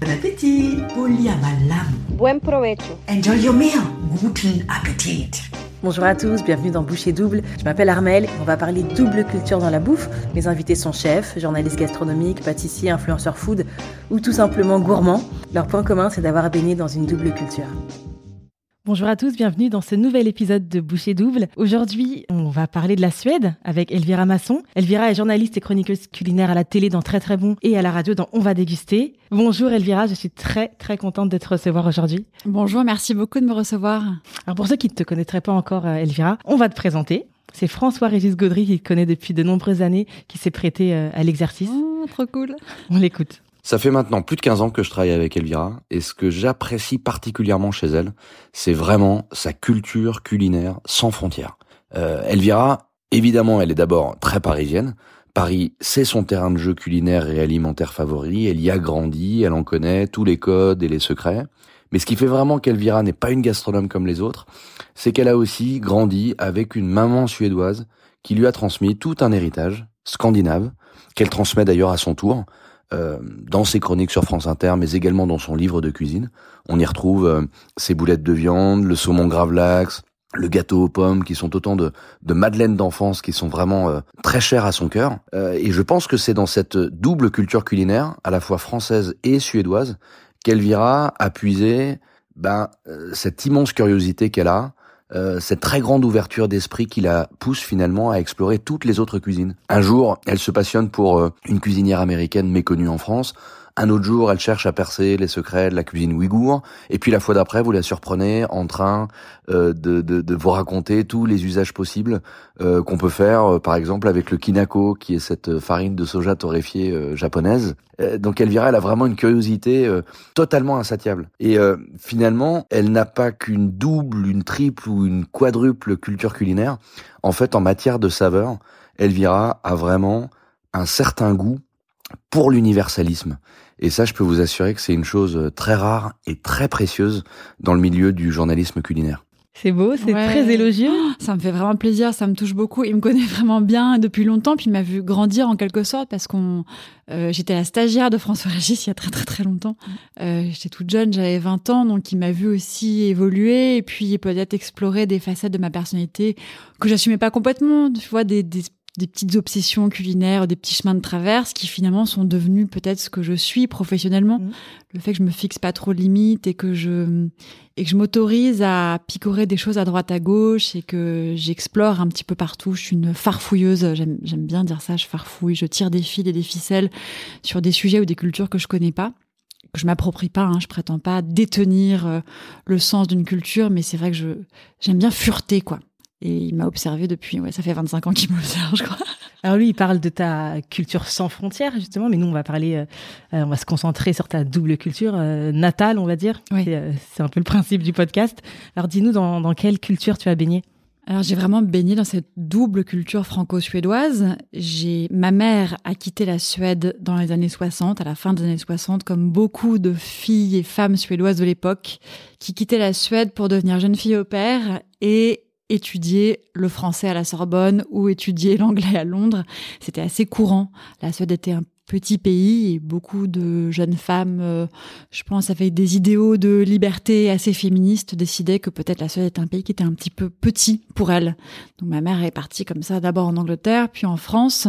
Bon appétit. Buen provecho. Enjoy your meal. Guten Appetit. Bonjour à tous, bienvenue dans Boucher Double. Je m'appelle Armel on va parler double culture dans la bouffe. Mes invités sont chefs, journalistes gastronomiques, pâtissiers, influenceurs food ou tout simplement gourmands. Leur point commun, c'est d'avoir baigné dans une double culture. Bonjour à tous, bienvenue dans ce nouvel épisode de Boucher Double. Aujourd'hui, on va parler de la Suède avec Elvira Masson. Elvira est journaliste et chroniqueuse culinaire à la télé dans Très Très Bon et à la radio dans On va déguster. Bonjour Elvira, je suis très très contente de te recevoir aujourd'hui. Bonjour, merci beaucoup de me recevoir. Alors pour ceux qui ne te connaîtraient pas encore euh, Elvira, on va te présenter. C'est François-Régis Gaudry qui te connaît depuis de nombreuses années, qui s'est prêté euh, à l'exercice. Oh, trop cool. On l'écoute. Ça fait maintenant plus de 15 ans que je travaille avec Elvira, et ce que j'apprécie particulièrement chez elle, c'est vraiment sa culture culinaire sans frontières. Euh, Elvira, évidemment, elle est d'abord très parisienne, Paris, c'est son terrain de jeu culinaire et alimentaire favori. Elle y a grandi, elle en connaît tous les codes et les secrets. Mais ce qui fait vraiment qu'Elvira n'est pas une gastronome comme les autres, c'est qu'elle a aussi grandi avec une maman suédoise qui lui a transmis tout un héritage scandinave, qu'elle transmet d'ailleurs à son tour, euh, dans ses chroniques sur France Inter, mais également dans son livre de cuisine. On y retrouve euh, ses boulettes de viande, le saumon gravlax, le gâteau aux pommes, qui sont autant de, de madeleines d'enfance qui sont vraiment euh, très chères à son cœur. Euh, et je pense que c'est dans cette double culture culinaire, à la fois française et suédoise, qu'Elvira a puisé ben, euh, cette immense curiosité qu'elle a, cette très grande ouverture d'esprit qui la pousse finalement à explorer toutes les autres cuisines. Un jour, elle se passionne pour une cuisinière américaine méconnue en France. Un autre jour, elle cherche à percer les secrets de la cuisine ouïghour. Et puis la fois d'après, vous la surprenez en train euh, de, de, de, vous raconter tous les usages possibles euh, qu'on peut faire, euh, par exemple avec le kinako, qui est cette farine de soja torréfiée euh, japonaise. Euh, donc Elvira, elle a vraiment une curiosité totalement insatiable. Et finalement, elle n'a pas qu'une double, une triple ou une quadruple culture culinaire. En fait, en matière de saveur, Elvira a vraiment un certain goût pour l'universalisme. Et ça, je peux vous assurer que c'est une chose très rare et très précieuse dans le milieu du journalisme culinaire. C'est beau, c'est Ouais. très élogieux. Oh, ça me fait vraiment plaisir, ça me touche beaucoup. Il me connaît vraiment bien depuis longtemps, puis il m'a vu grandir en quelque sorte parce qu'on, euh, j'étais la stagiaire de François Régis il y a très très très longtemps. Euh, j'étais toute jeune, j'avais 20 ans, donc il m'a vu aussi évoluer et puis peut-être explorer des facettes de ma personnalité que j'assumais pas complètement. Tu vois, des, des des petites obsessions culinaires, des petits chemins de traverse qui finalement sont devenus peut-être ce que je suis professionnellement. Mhm. Le fait que je me fixe pas trop de limites et que je et que je m'autorise à picorer des choses à droite à gauche et que j'explore un petit peu partout. Je suis une farfouilleuse. J'aime j'aime bien dire ça. Je farfouille. Je tire des fils et des ficelles sur des sujets ou des cultures que je connais pas que je m'approprie pas, hein, je prétends pas détenir euh, le sens d'une culture, mais c'est vrai que je j'aime bien fureter quoi. Et il m'a observé depuis, ouais, ça fait 25 ans qu'il m'observe, je crois. Alors lui, il parle de ta culture sans frontières, justement, mais nous, on va parler, euh, euh, on va se concentrer sur ta double culture euh, natale, on va dire. Oui. C'est, euh, un peu le principe du podcast. Alors dis-nous, dans, dans quelle culture tu as baigné? Alors j'ai vraiment baigné dans cette double culture franco-suédoise. J'ai ma mère a quitté la Suède dans les années 60, à la fin des années 60, comme beaucoup de filles et femmes suédoises de l'époque, qui quittaient la Suède pour devenir jeune fille au père et étudier le français à la Sorbonne ou étudier l'anglais à Londres. C'était assez courant. La Suède était un petit pays et beaucoup de jeunes femmes, euh, je pense, avec des idéaux de liberté assez féministes, décidaient que peut-être la Suède est un pays qui était un petit peu petit pour elles. Donc ma mère est partie comme ça, d'abord en Angleterre, puis en France,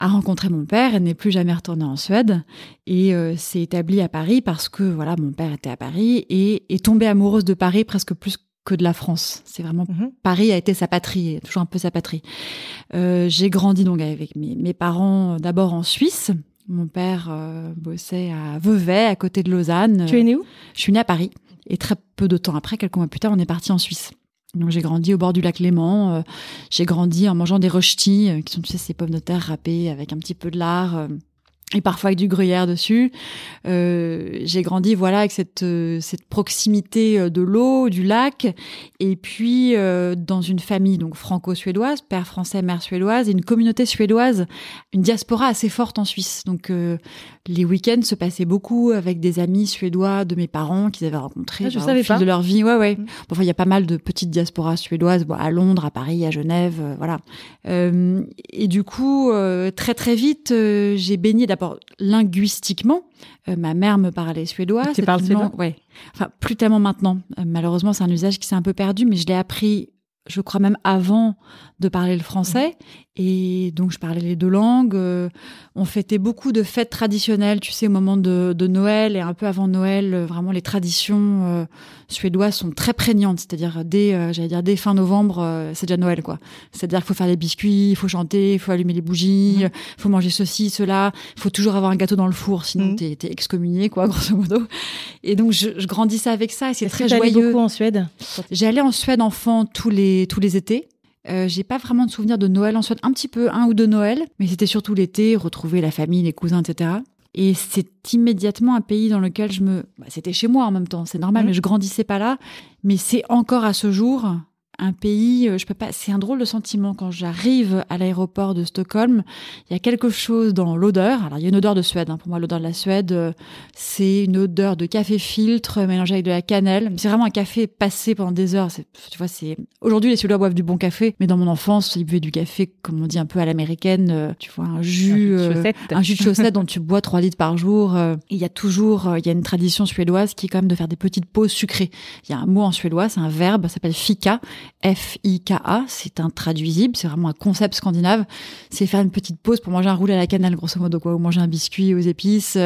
a rencontré mon père. Elle n'est plus jamais retournée en Suède et euh, s'est établie à Paris parce que voilà, mon père était à Paris et est tombée amoureuse de Paris presque plus que de la France. C'est vraiment Mhm. Paris a été sa patrie, toujours un peu sa patrie. Euh, j'ai grandi donc avec mes, mes parents euh, d'abord en Suisse. Mon père euh, bossait à Vevey, à côté de Lausanne. Tu es né où? Je suis née à Paris. Et très peu de temps après, quelques mois plus tard, on est parti en Suisse. Donc j'ai grandi au bord du lac Léman. euh, j'ai grandi en mangeant des rochtis, euh, qui sont tu sais, ces pommes de terre râpées avec un petit peu de lard. Et parfois avec du gruyère dessus. Euh, j'ai grandi voilà avec cette euh, cette proximité euh, de l'eau, du lac, et puis euh, dans une famille donc franco-suédoise, père français, mère suédoise, et une communauté suédoise, une diaspora assez forte en Suisse. Donc euh, les week-ends se passaient beaucoup avec des amis suédois de mes parents qu'ils avaient rencontrés Ah, je genre, savais au fil pas. de leur vie. Ouais ouais. Mm. Bon, Enfin il y a pas mal de petites diasporas suédoises bon, à Londres, à Paris, à Genève, euh, voilà. Euh, et du coup euh, très très vite j'ai baigné d'abord linguistiquement. Ma mère me parlait suédois. Tu parles suédois Ouais. Enfin, plus tellement maintenant. Malheureusement, c'est un usage qui s'est un peu perdu, mais je l'ai appris je crois même avant de parler le français. Et donc, je parlais les deux langues. Euh, on fêtait beaucoup de fêtes traditionnelles, tu sais, au moment de, Noël et un peu avant Noël. Euh, vraiment, les traditions euh, suédoises sont très prégnantes. C'est-à-dire, dès, j'allais dire, dès fin novembre, c'est déjà Noël, quoi. C'est-à-dire qu'il faut faire des biscuits, il faut chanter, il faut allumer les bougies, il mmh. faut manger ceci, cela. Il faut toujours avoir un gâteau dans le four, sinon mmh. t'es, excommunié, quoi, grosso modo. Et donc, je, je grandissais avec ça et c'est très joyeux. beaucoup en Suède? J'allais en Suède enfant tous les, tous les étés. Euh, j'ai pas vraiment de souvenir de Noël en Suède, un petit peu, un ou deux Noël, mais c'était surtout l'été, retrouver la famille, les cousins, etc. Et c'est immédiatement un pays dans lequel je me... Bah, c'était chez moi en même temps, c'est normal, mmh. mais je grandissais pas là. Mais c'est encore à ce jour un pays, euh, je peux pas, c'est un drôle de sentiment quand j'arrive à l'aéroport de Stockholm. Il y a quelque chose dans l'odeur. Alors il y a une odeur de Suède. Hein. Pour moi, l'odeur de la Suède, euh, c'est une odeur de café filtre mélangé avec de la cannelle. C'est vraiment un café passé pendant des heures. Tu vois, c'est aujourd'hui les Suédois boivent du bon café, mais dans mon enfance, ils buvaient du café, comme on dit un peu à l'américaine. Euh, tu vois, un jus, un jus de chaussette dont tu bois 3 litres par jour. Il y a toujours, il y a une tradition suédoise qui est quand même de faire des petites pauses sucrées. Il y a un mot en suédois, c'est un verbe, ça s'appelle fika F-I-K-A, c'est intraduisible, c'est vraiment un concept scandinave. C'est faire une petite pause pour manger un roulé à la cannelle, grosso modo, quoi, ou manger un biscuit aux épices.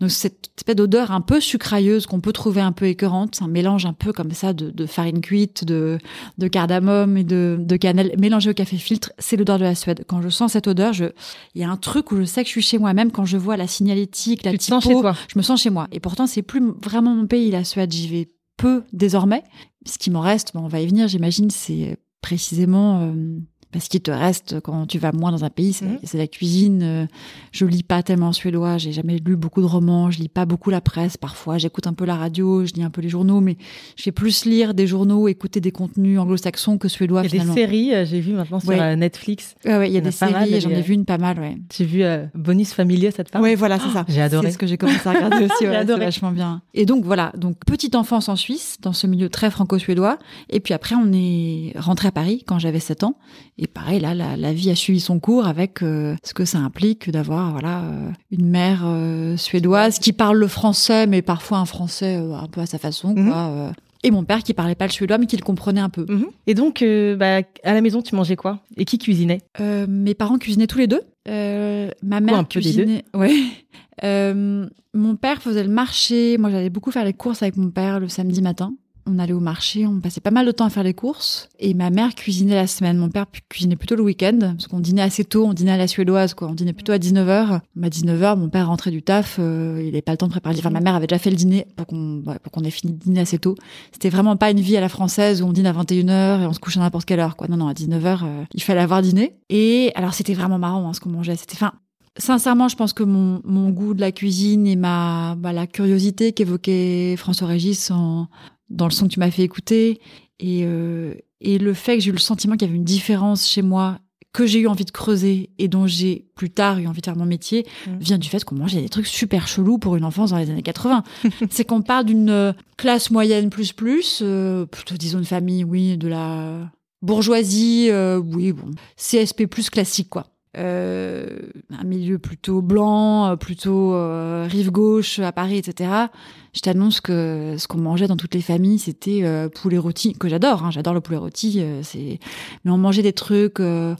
Donc, cette espèce d'odeur un peu sucrailleuse qu'on peut trouver un peu écœurante, c'est un mélange un peu comme ça de, farine cuite, de, de cardamome et de, de cannelle mélangé au café filtre. C'est l'odeur de la Suède. Quand je sens cette odeur, je, il y a un truc où je sais que je suis chez moi, même quand je vois la signalétique, la tu typo, chez toi. je me sens chez moi. Et pourtant, c'est plus vraiment mon pays, la Suède. J'y vais peu désormais. Ce qui m'en reste, on va y venir, j'imagine, c'est précisément euh, parce qu'il te reste quand tu vas moins dans un pays, c'est mhm. la cuisine. Euh, je lis pas tellement en suédois, j'ai jamais lu beaucoup de romans, je lis pas beaucoup la presse. Parfois, j'écoute un peu la radio, je lis un peu les journaux, mais je vais plus lire des journaux, écouter des contenus anglo-saxons que suédois. Il y a des séries, euh, j'ai vu maintenant sur euh, Netflix. Ouais, ouais, il y a des séries, j'en ai vu une pas mal, ouais. J'ai vu Bonus Familier, cette femme. Oui, voilà, c'est ça. J'ai adoré. C'est ce que j'ai commencé à regarder aussi, ouais, c'est vachement bien. Et donc voilà, donc petite enfance en Suisse, dans ce milieu très franco-suédois, et puis après on est rentré à Paris quand j'avais 7 ans, et pareil là, la la vie a suivi son cours avec euh, ce que ça implique d'avoir voilà euh, une mère euh, suédoise qui parle le français mais parfois un français un peu à sa façon mhm. quoi, et mon père qui parlait pas le suédois mais qui le comprenait un peu. Mhm. Et donc bah, à la maison tu mangeais quoi? Et qui cuisinait? Mes parents cuisinaient tous les deux. ma mère un cuisinait. Ouais. mon père faisait le marché. Moi j'allais beaucoup faire les courses avec mon père le samedi matin on allait au marché, on passait pas mal de temps à faire les courses. Et ma mère cuisinait la semaine. Mon père cuisinait plutôt le week-end, parce qu'on dînait assez tôt, on dînait à la suédoise, quoi. On dînait plutôt à 19h. À 19h, mon père rentrait du taf, euh, il n'avait pas le temps de préparer. Enfin, ma mère avait déjà fait le dîner pour qu'on pour qu'on ait fini de dîner assez tôt. C'était vraiment pas une vie à la française où on dîne à 21h et on se couche à n'importe quelle heure, quoi. Non, non, à 19h, euh, il fallait avoir dîné. Et alors, c'était vraiment marrant, hein, ce qu'on mangeait. C'était, fin sincèrement, je pense que mon, mon goût de la cuisine et ma bah, la curiosité qu'évoquait François Régis en, dans le son que tu m'as fait écouter et, euh, et le fait que j'ai eu le sentiment qu'il y avait une différence chez moi que j'ai eu envie de creuser et dont j'ai plus tard eu envie de faire mon métier mmh. vient du fait qu'on mangeait des trucs super chelous pour une enfance dans les années 80. c'est qu'on parle d'une euh, classe moyenne plus plus, euh, plutôt disons une famille, oui, de la bourgeoisie, oui, bon, CSP plus classique quoi. Euh, un milieu plutôt blanc, euh, plutôt euh, rive gauche à Paris, etc. Je t'annonce que ce qu'on mangeait dans toutes les familles, c'était poulet rôti, que j'adore. Hein, j'adore le poulet rôti. c'est, mais on mangeait des trucs, je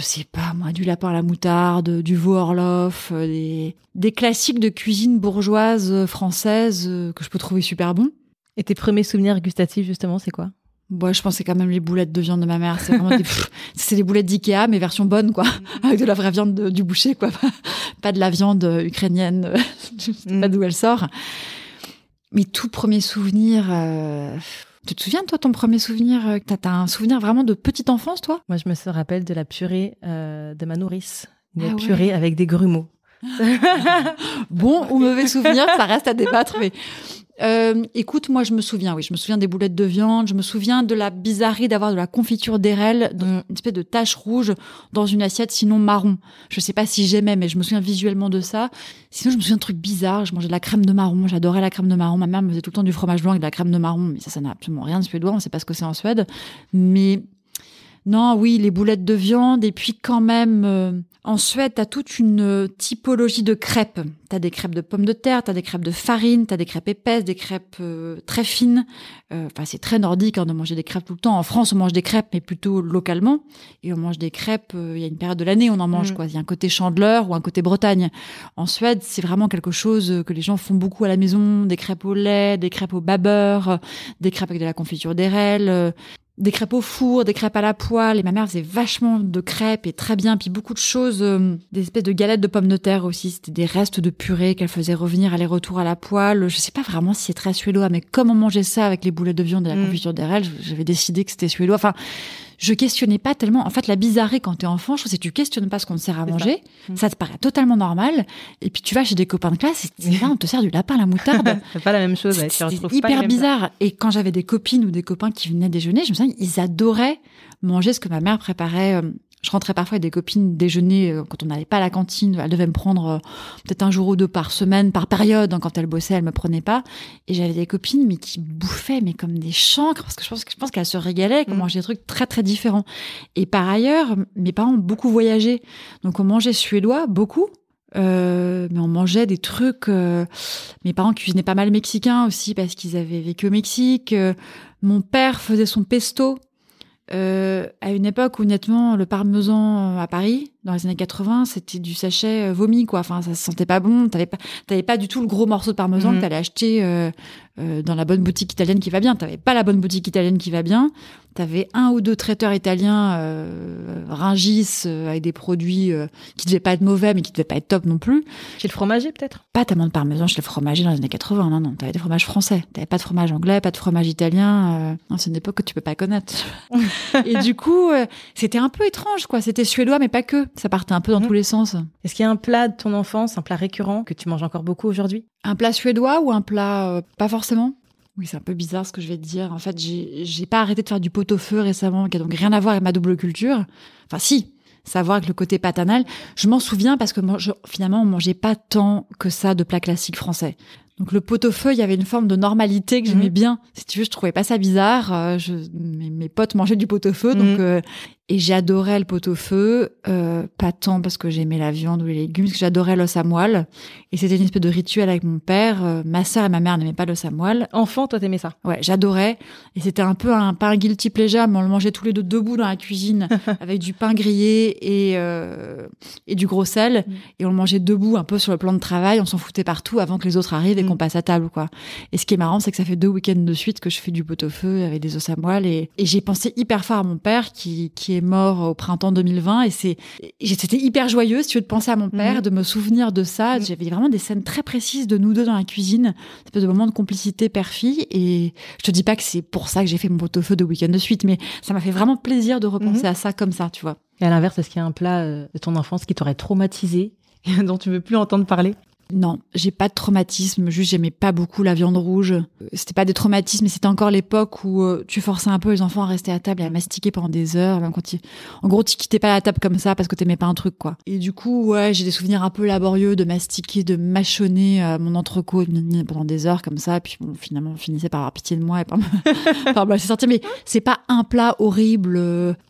sais pas moi, du lapin à la moutarde, du veau Orloff, des, des classiques de cuisine bourgeoise française que je peux trouver super bons. Et tes premiers souvenirs gustatifs justement, c'est quoi? Bon, je pensais quand même les boulettes de viande de ma mère. C'est vraiment des, c'est des boulettes d'Ikea, mais version bonne, quoi. Mm. Avec de la vraie viande du boucher, quoi. Pas de la viande ukrainienne. je sais pas mm. d'où elle sort. Mes tout premiers souvenirs, euh... Tu te souviens, toi, ton premier souvenir euh, T'as as un souvenir vraiment de petite enfance, toi? Moi, je me rappelle de la purée euh, de ma nourrice. Une ah purée avec des grumeaux. bon ou mauvais souvenir, ça reste à débattre, mais euh, écoute, moi je me souviens, oui, je me souviens des boulettes de viande, je me souviens de la bizarrerie d'avoir de la confiture d'érel, une espèce de tache rouge dans une assiette, sinon marron. Je sais pas si j'aimais, mais je me souviens visuellement de ça. Sinon, je me souviens de trucs bizarres. Je mangeais de la crème de marron, j'adorais la crème de marron. Ma mère me faisait tout le temps du fromage blanc avec de la crème de marron, mais ça, ça n'a absolument rien de suédois. On sait pas ce que c'est en Suède, mais non, oui, les boulettes de viande et puis quand même. Euh, En Suède, t'as toute une typologie de crêpes. T'as des crêpes de pommes de terre, t'as des crêpes de farine, t'as des crêpes épaisses, des crêpes euh, très fines. Euh, enfin, c'est très nordique hein, de manger des crêpes tout le temps. En France, on mange des crêpes, mais plutôt localement. Et on mange des crêpes. euh, Il y a une période de l'année, où on en mange Mm. quoi. Il y a un côté chandeleur ou un côté Bretagne. En Suède, c'est vraiment quelque chose que les gens font beaucoup à la maison. Des crêpes au lait, des crêpes au euh, des crêpes avec de la confiture d'érel. Des crêpes au four, des crêpes à la poêle. Et ma mère faisait vachement de crêpes et très bien. Puis beaucoup de choses, euh, des espèces de galettes de pommes de terre aussi. C'était des restes de purée qu'elle faisait revenir aller-retour à la poêle. Je sais pas vraiment si c'est très suédois, mais comme on mangeait ça avec les boulettes de viande et la Mm. confiture d'érel, j'avais décidé que c'était suédois. Enfin, je questionnais pas tellement. En fait, la bizarrerie quand t'es enfant, je trouve, c'est que tu questionnes pas ce qu'on te sert à C'est manger. ça. Mm. Ça. te paraît totalement normal. Et puis tu vas chez des copains de classe et c'est là, on te sert du lapin à la moutarde. C'est pas la même chose. ouais, pas les hyper bizarre. Et quand j'avais des copines ou des copains qui venaient déjeuner, je me souviens, ils adoraient manger ce que ma mère préparait. euh, Je rentrais parfois avec des copines déjeuner euh, quand on n'allait pas à la cantine. Elle devait me prendre euh, peut-être un jour ou deux par semaine, par période. hein, Quand elle bossait, elle me prenait pas. Et j'avais des copines, mais qui bouffaient, mais comme des chancres, parce que je pense, que- je pense qu'elles se régalaient, qu'elles Mm. mangeaient des trucs très très différents. Et par ailleurs, mes parents ont beaucoup voyagé, donc on mangeait suédois beaucoup. Euh, mais on mangeait des trucs. euh, mes parents cuisinaient pas mal mexicain aussi parce qu'ils avaient vécu au Mexique. Euh, mon père faisait son pesto à une époque où honnêtement le parmesan euh, à Paris dans les années 80 c'était du sachet euh, vomi quoi. Enfin ça se sentait pas bon. T'avais pas t'avais pas du tout le gros morceau de parmesan Mhm. que t'allais acheter euh, euh, dans la bonne boutique italienne qui va bien. T'avais pas la bonne boutique italienne qui va bien. T'avais un ou deux traiteurs italiens euh, ringis euh, avec des produits euh, qui devaient pas être mauvais mais qui devaient pas être top non plus Chez le fromager, peut-être? Pas tellement de parmesan chez le fromager dans les années 80. Non, non, t'avais des fromages français. T'avais pas de fromage anglais, pas de fromage italien. Euh... Non, c'est une époque que tu peux pas connaître. et du coup, euh, c'était un peu étrange, quoi. C'était suédois, mais pas que. Ça partait un peu dans Mhm. tous les sens. Est-ce qu'il y a un plat de ton enfance, un plat récurrent que tu manges encore beaucoup aujourd'hui? Un plat suédois ou un plat euh, pas forcément? Oui, c'est un peu bizarre ce que je vais te dire. En fait, j'ai pas arrêté de faire du pot-au-feu récemment, qui a donc rien à voir avec ma double culture. Enfin, si, savoir avec le côté patanal. Je m'en souviens parce que moi, je- finalement, on mangeait pas tant que ça de plats classiques français. Donc le pot-au-feu, il y avait une forme de normalité que j'aimais Mhm. bien. Si tu veux, je trouvais pas ça bizarre. Euh, je, mes, mes potes mangeaient du pot-au-feu, donc Mhm. euh, et j'adorais le pot-au-feu. Euh, pas tant parce que j'aimais la viande ou les légumes, parce que j'adorais l'os à moelle. Et c'était une espèce de rituel avec mon père. Euh, ma sœur et ma mère n'aimaient pas l'os à moelle. Enfant, toi, t'aimais ça Ouais, j'adorais. Et c'était un peu un, pas un guilty pleasure, mais on le mangeait tous les deux debout dans la cuisine avec du pain grillé et, euh, et du gros sel. Mm. Et on le mangeait debout un peu sur le plan de travail. On s'en foutait partout avant que les autres arrivent et Mm. qu'on passe à table, quoi. Et ce qui est marrant, c'est que ça fait deux week-ends de suite que je fais du pot-au-feu avec des os à moelle. Et, et j'ai pensé hyper fort à mon père qui, qui est mort au printemps 2020. Et c'est, et c'était hyper joyeux, si tu veux, de penser à mon père, Mhm. de me souvenir de ça. Mm. J'avais vraiment des scènes très précises de nous deux dans la cuisine, une espèce de moment de complicité père-fille. Et je te dis pas que c'est pour ça que j'ai fait mon pot-au-feu de week-end de suite, mais ça m'a fait vraiment plaisir de repenser Mhm. à ça comme ça, tu vois. Et à l'inverse, est-ce qu'il y a un plat euh, de ton enfance qui t'aurait traumatisé, dont tu veux plus entendre parler? Non, j'ai pas de traumatisme, juste j'aimais pas beaucoup la viande rouge. Euh, C'était pas des traumatismes, mais c'était encore l'époque où euh, tu forçais un peu les enfants à rester à table et à mastiquer pendant des heures. En gros, tu quittais pas la table comme ça parce que t'aimais pas un truc, quoi. Et du coup, ouais, j'ai des souvenirs un peu laborieux de mastiquer, de mâchonner euh, mon entrecôte pendant des heures comme ça, puis bon, finalement, on finissait par avoir pitié de moi et par me. Mais c'est pas un plat horrible.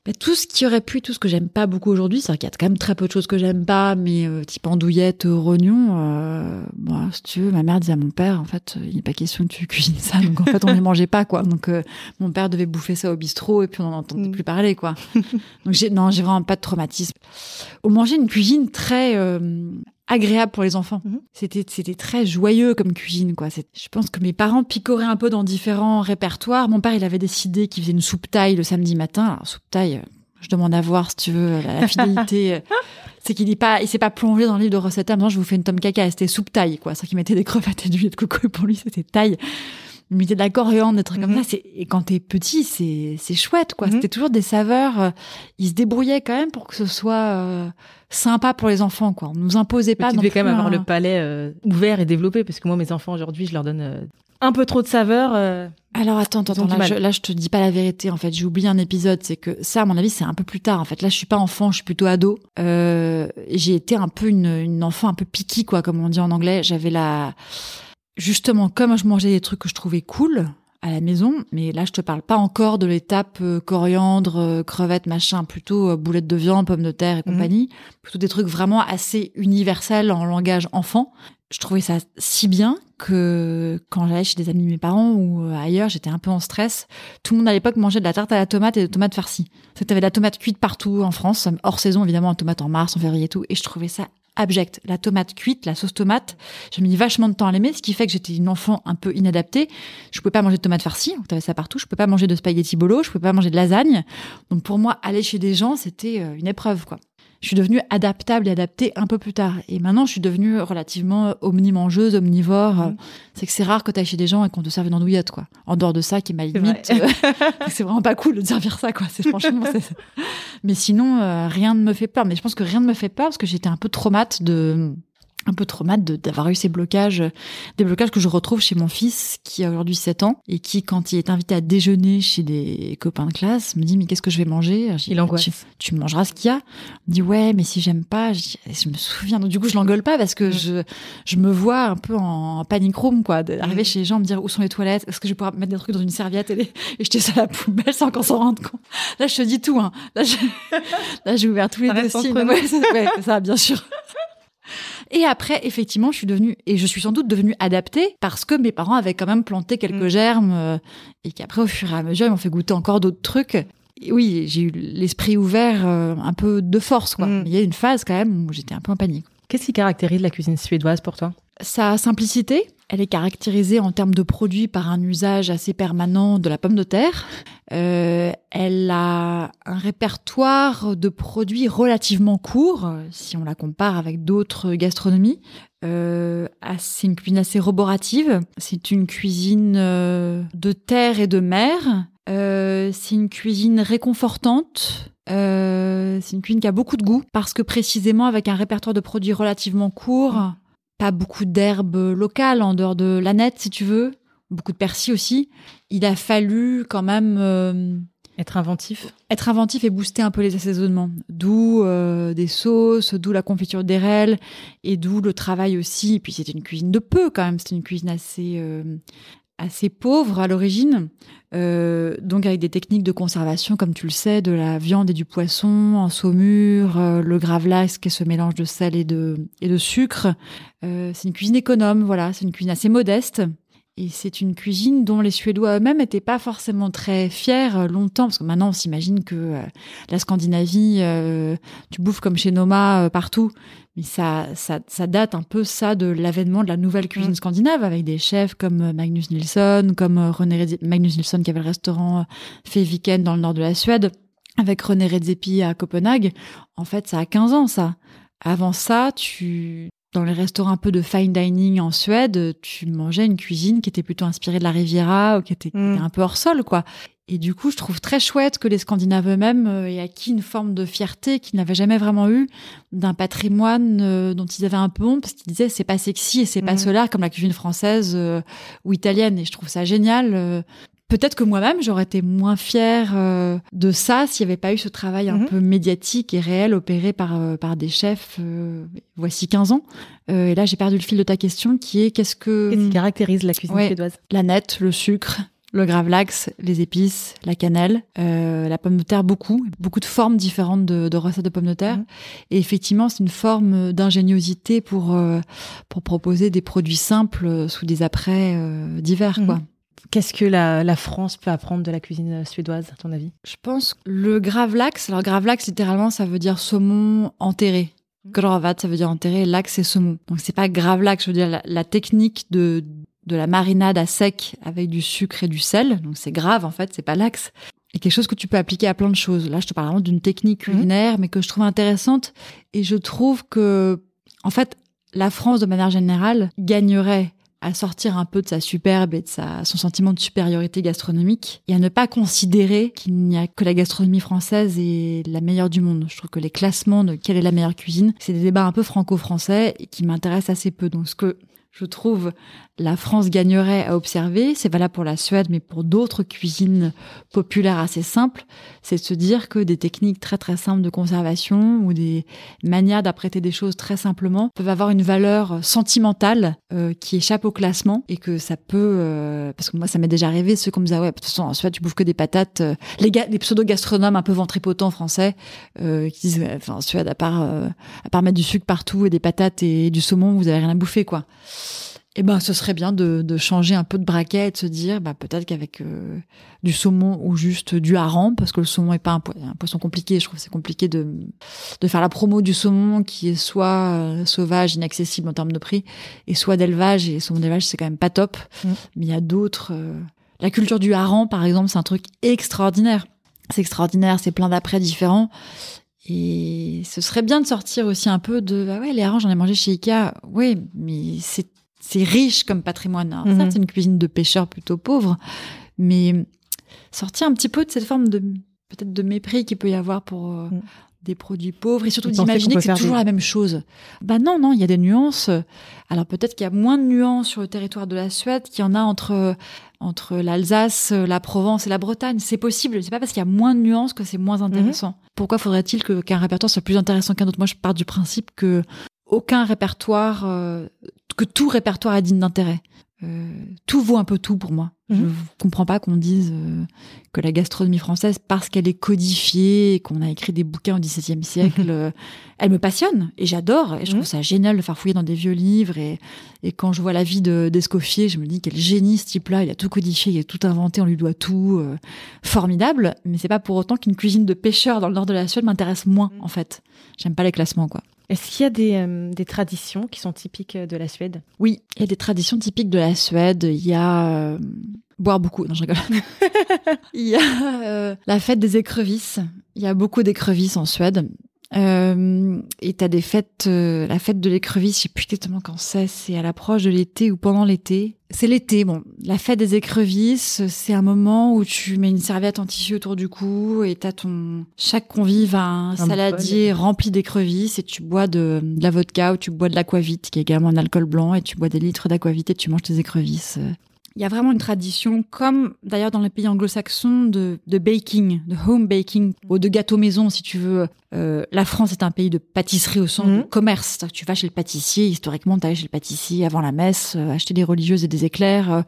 bah, tout ce qui aurait pu, tout ce que j'aime pas beaucoup aujourd'hui, c'est qu'il y a quand même très peu de choses que j'aime pas, mais type andouillette, rognon, euh, bon, si tu veux, ma mère disait à mon père, en fait, euh, il n'est pas question que tu cuisines ça, donc en fait, on les mangeait pas, quoi. Donc, euh, mon père devait bouffer ça au bistrot et puis on n'en entendait Mm. plus parler, quoi. donc, j'ai, non, j'ai vraiment pas de traumatisme. On mangeait une cuisine très euh, agréable pour les enfants. Mhm. C'était, c'était très joyeux comme cuisine, quoi. Je pense que mes parents picoraient un peu dans différents répertoires. Mon père, il avait décidé qu'il faisait une soupe taille le samedi matin. Alors, soupe taille, je demande à voir si tu veux la, euh, c'est qu'il n'est pas, il s'est pas plongé dans le livre de recettes. Maintenant, je vous fais une tome caca. C'était soupe taille, quoi. C'est qu'il mettait des crevettes et d'huile de coco. Et pour lui, c'était taille. Il mettait de la coriandre, des trucs comme Mhm. ça. C'est, et quand t'es petit, c'est, c'est chouette, quoi. Mhm. C'était toujours des saveurs. euh, il se débrouillait quand même pour que ce soit euh, sympa pour les enfants, quoi. On nous imposait Mais pas. tu non devais quand même avoir le palais euh, ouvert et développé, parce que moi, mes enfants, aujourd'hui, je leur donne euh, un peu trop de saveur. euh, Alors attends, attends, là, je, là je te dis pas la vérité en fait. J'ai oublié un épisode, c'est que ça, à mon avis, c'est un peu plus tard en fait. Là, je suis pas enfant, je suis plutôt ado. Euh, j'ai été un peu une, une enfant un peu picky quoi, comme on dit en anglais. J'avais la, justement, comme je mangeais des trucs que je trouvais cool à la maison, mais là je te parle pas encore de l'étape euh, coriandre, euh, crevettes, machin, plutôt euh, boulettes de viande, pommes de terre et Mhm. compagnie, plutôt des trucs vraiment assez universels en langage enfant. Je trouvais ça si bien que quand j'allais chez des amis de mes parents ou euh, ailleurs, j'étais un peu en stress. Tout le monde à l'époque mangeait de la tarte à la tomate et de tomates farcies. C'est t'avais de la tomate cuite partout en France, hors saison évidemment, la tomate en mars, en février et tout, et je trouvais ça abject. La tomate cuite, la sauce tomate, j'ai mis vachement de temps à l'aimer, ce qui fait que j'étais une enfant un peu inadaptée. Je pouvais pas manger de tomates farcies, donc t'avais ça partout. Je pouvais pas manger de spaghetti bolo, je pouvais pas manger de lasagne. Donc pour moi, aller chez des gens, c'était euh, une épreuve, quoi. Je suis devenue adaptable et adaptée un peu plus tard. Et maintenant, je suis devenue relativement omnimangeuse, omnivore. Mhm. C'est que c'est rare que tu chez des gens et qu'on te serve une andouillette, quoi. En dehors de ça, qui est ma C'est limite. vrai. euh, c'est vraiment pas cool de servir ça, quoi. C'est franchement, c'est- Mais sinon, euh, rien ne me fait peur. Mais je pense que rien ne me fait peur parce que j'étais un peu traumate de, un peu traumate de- d'avoir eu ces blocages, des blocages que je retrouve chez mon fils qui a aujourd'hui 7 ans et qui, quand il est invité à déjeuner chez des copains de classe, me dit mais qu'est-ce que je vais manger? Il angoisse. Tu, tu mangeras ce qu'il y a. Il me dit ouais mais si j'aime pas, je, dis, je me souviens. Donc du coup je l'engueule pas parce que je je me vois un peu en panic room quoi, d'arriver Mhm. chez les gens me dire où sont les toilettes, est-ce que je vais pouvoir mettre des trucs dans une serviette et, les- et jeter ça à la poubelle sans qu'on s'en rende compte? Là je te dis tout hein. Là j'ai ouvert tous les dossiers. ouais, ça bien sûr. Et après, effectivement, je suis devenue, et je suis sans doute devenue adaptée parce que mes parents avaient quand même planté quelques Mm. germes euh, et qu'après, au fur et à mesure, ils m'ont fait goûter encore d'autres trucs. Et oui, j'ai eu l'esprit ouvert euh, un peu de force, quoi. Mm. Il y a eu une phase quand même où j'étais un peu en panique. Qu'est-ce qui caractérise la cuisine suédoise pour toi? Sa simplicité, elle est caractérisée en termes de produits par un usage assez permanent de la pomme de terre. Euh, elle a un répertoire de produits relativement court, euh, si on la compare avec d'autres gastronomies. Euh, c'est une cuisine assez roborative. C'est une cuisine euh, de terre et de mer. Euh, c'est une cuisine réconfortante. Euh, c'est une cuisine qui a beaucoup de goût parce que précisément avec un répertoire de produits relativement court, pas beaucoup d'herbes locales en dehors de l'aneth si tu veux, beaucoup de persil aussi. Il a fallu quand même euh, Être inventif être inventif et booster un peu les assaisonnements. D'où euh, des sauces, d'où la confiture d'érel et d'où le travail aussi. Et puis c'était une cuisine de peu quand même, c'était une cuisine assez euh, assez pauvre à l'origine. Euh, donc avec des techniques de conservation, comme tu le sais, de la viande et du poisson en saumure, euh, le gravlax qui est ce mélange de sel et de, et de sucre. Euh, c'est une cuisine économe, voilà, c'est une cuisine assez modeste. Et c'est une cuisine dont les Suédois eux-mêmes n'étaient pas forcément très fiers euh, longtemps, parce que maintenant on s'imagine que euh, la Scandinavie, euh, tu bouffes comme chez Noma euh, partout, mais ça, ça, ça date un peu ça de l'avènement de la nouvelle cuisine Mm. scandinave, avec des chefs comme Magnus Nilsson, comme René Redzepi, Magnus Nilsson qui avait le restaurant Feviken dans le nord de la Suède, avec René Redzepi à Copenhague. En fait, ça a 15 ans ça. Avant ça, tu dans les restaurants un peu de fine dining en Suède, tu mangeais une cuisine qui était plutôt inspirée de la Riviera ou qui était, Mm. un peu hors sol, quoi. Et du coup, je trouve très chouette que les Scandinaves eux-mêmes euh, aient acquis une forme de fierté qu'ils n'avaient jamais vraiment eu d'un patrimoine euh, dont ils avaient un peu honte parce qu'ils disaient c'est pas sexy et c'est pas Mm. solaire comme la cuisine française euh, ou italienne. Et je trouve ça génial. Peut-être que moi-même, j'aurais été moins fière euh, de ça s'il n'y avait pas eu ce travail un Mhm. peu médiatique et réel opéré par, euh, par des chefs euh, voici 15 ans. Euh, et là, j'ai perdu le fil de ta question qui est qu'est-ce que... Qu'est-ce qui caractérise la cuisine Ouais. suédoise? La nette, le sucre, le gravlax, les épices, la cannelle, euh, la pomme de terre, beaucoup. Beaucoup de formes différentes de, de recettes de pommes de terre. Mhm. Et effectivement, c'est une forme d'ingéniosité pour, euh, pour proposer des produits simples euh, sous des apprêts euh, divers, Mhm. quoi. Qu'est-ce que la, la France peut apprendre de la cuisine suédoise, à ton avis? Je pense que le gravlax, alors gravlax, littéralement, ça veut dire saumon enterré. Gravat, ça veut dire enterré, lax, c'est saumon. Donc c'est pas gravlax, je veux dire la, la technique de, de la marinade à sec avec du sucre et du sel. Donc c'est grave, en fait, c'est pas lax. Et quelque chose que tu peux appliquer à plein de choses. Là, je te parle vraiment d'une technique Mhm. culinaire, mais que je trouve intéressante. Et je trouve que, en fait, la France, de manière générale, gagnerait à sortir un peu de sa superbe et de sa, son sentiment de supériorité gastronomique et à ne pas considérer qu'il n'y a que la gastronomie française est la meilleure du monde. Je trouve que les classements de quelle est la meilleure cuisine, c'est des débats un peu franco-français et qui m'intéressent assez peu. Donc ce que je trouve, la France gagnerait à observer, c'est valable pour la Suède, mais pour d'autres cuisines populaires assez simples, c'est de se dire que des techniques très très simples de conservation ou des manières d'apprêter des choses très simplement peuvent avoir une valeur sentimentale euh, qui échappe au classement et que ça peut, euh, parce que moi ça m'est déjà arrivé, ceux qui me disaient ouais, de toute façon en Suède tu bouffes que des patates, euh, les, les pseudo-gastronomes un peu ventripotents français qui disent, enfin en Suède à part à part mettre du sucre partout et des patates et du saumon, vous avez rien à bouffer quoi eh ben, ce serait bien de, de, changer un peu de braquet et de se dire, bah, peut-être qu'avec euh, du saumon ou juste du hareng, parce que le saumon est pas un, poisson compliqué, je trouve c'est compliqué de, de faire la promo du saumon qui est soit euh, sauvage, inaccessible en termes de prix, et soit d'élevage, et le saumon d'élevage c'est quand même pas top. Mm. Mais il y a d'autres. Euh, la culture du hareng, par exemple, c'est un truc extraordinaire. C'est extraordinaire, c'est plein d'après différents. Et ce serait bien de sortir aussi un peu de, ah ouais, les harengs, j'en ai mangé chez Ikea. Oui, mais c'est c'est riche comme patrimoine. Mhm. c'est une cuisine de pêcheurs plutôt pauvre, mais sortir un petit peu de cette forme de peut-être de mépris qu'il peut y avoir pour euh, mm. des produits pauvres et surtout d'imaginer que c'est toujours la même chose. Bah non, non, il y a des nuances. Alors peut-être qu'il y a moins de nuances sur le territoire de la Suède qu'il y en a entre entre l'Alsace, la Provence et la Bretagne. C'est possible. C'est pas parce qu'il y a moins de nuances que c'est moins intéressant. Mhm. Pourquoi faudrait-il que qu'un répertoire soit plus intéressant qu'un autre? Moi, je pars du principe que aucun répertoire euh, que tout répertoire est digne d'intérêt. Euh, tout vaut un peu tout pour moi. Je mhm. comprends pas qu'on dise euh, que la gastronomie française, parce qu'elle est codifiée, qu'on a écrit des bouquins au XVIIe siècle, euh, elle me passionne et j'adore. Et je trouve mhm. ça génial de faire fouiller dans des vieux livres. Et, et quand je vois la vie d'Escoffier, je me dis quel génie ce type-là. Il a tout codifié, il a tout inventé, on lui doit tout. Euh, formidable. Mais c'est pas pour autant qu'une cuisine de pêcheur dans le nord de la Suède m'intéresse moins, mhm. en fait. J'aime pas les classements, quoi. Est-ce qu'il y a des, euh, des, traditions qui sont typiques de la Suède? Oui, il y a des traditions typiques de la Suède. Il y a euh, boire beaucoup. Non, je rigole. il y a euh, la fête des écrevisses. Il y a beaucoup d'écrevisses en Suède. Euh, et t'as des fêtes, euh, la fête de l'écrevisse, je sais plus exactement quand c'est, c'est à l'approche de l'été ou pendant l'été. C'est l'été, bon. La fête des écrevisses, c'est un moment où tu mets une serviette en tissu autour du cou et t'as ton, chaque convive a un, saladier rempli d'écrevisses et tu bois de, de, la vodka ou tu bois de l'aquavite, qui est également un alcool blanc et tu bois des litres d'aquavite et tu manges tes écrevisses. Il y a vraiment une tradition, comme d'ailleurs dans les pays anglo-saxons, de, de, baking, de home baking, ou de gâteau maison, si tu veux. Euh, la France est un pays de pâtisserie au sens du mhm. commerce. Tu vas chez le pâtissier, historiquement, tu allais chez le pâtissier avant la messe, euh, acheter des religieuses et des éclairs. Euh,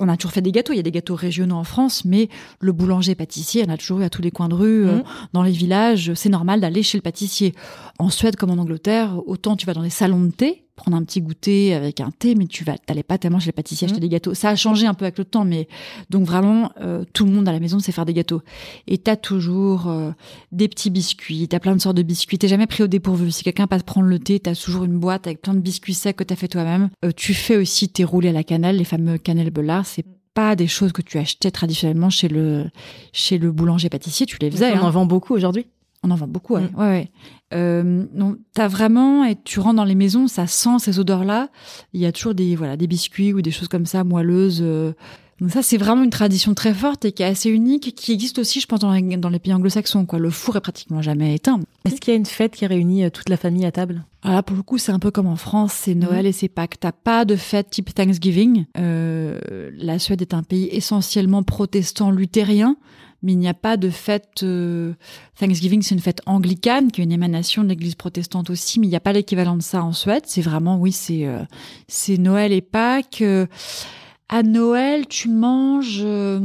on a toujours fait des gâteaux. Il y a des gâteaux régionaux en France, mais le boulanger-pâtissier, on a toujours eu à tous les coins de rue, mhm. dans les villages. C'est normal d'aller chez le pâtissier. En Suède comme en Angleterre, autant tu vas dans les salons de thé, prendre un petit goûter avec un thé, mais tu vas, t'allais pas tellement chez les pâtissiers acheter mmh. des gâteaux. Ça a changé un peu avec le temps, mais donc vraiment, euh, tout le monde à la maison sait faire des gâteaux. Et t'as toujours euh, des petits biscuits, t'as plein de sortes de biscuits. T'es jamais pris au dépourvu. Si quelqu'un passe prendre le thé, t'as toujours une boîte avec plein de biscuits secs que t'as fait toi-même. Euh, tu fais aussi tes roulés à la cannelle, les fameux cannelle bellards. C'est pas des choses que tu achetais traditionnellement chez le chez le boulanger pâtissier. Tu les faisais. On en hein. vend beaucoup aujourd'hui. On en vend beaucoup, ouais. Mm. ouais, ouais. Euh, donc, t'as vraiment, et tu rentres dans les maisons, ça sent ces odeurs-là. Il y a toujours des, voilà, des biscuits ou des choses comme ça, moelleuses. Euh. Donc ça, c'est vraiment une tradition très forte et qui est assez unique, qui existe aussi, je pense, dans les, dans les pays anglo-saxons, quoi. Le four est pratiquement jamais éteint. Est-ce qu'il y a une fête qui réunit euh, toute la famille à table? Ah, pour le coup, c'est un peu comme en France, c'est Noël mm. et c'est Pâques. T'as pas de fête type Thanksgiving. Euh, la Suède est un pays essentiellement protestant luthérien mais il n'y a pas de fête. Euh, Thanksgiving, c'est une fête anglicane, qui est une émanation de l'Église protestante aussi, mais il n'y a pas l'équivalent de ça en Suède. C'est vraiment, oui, c'est euh, c'est Noël et Pâques. à Noël, tu manges, euh,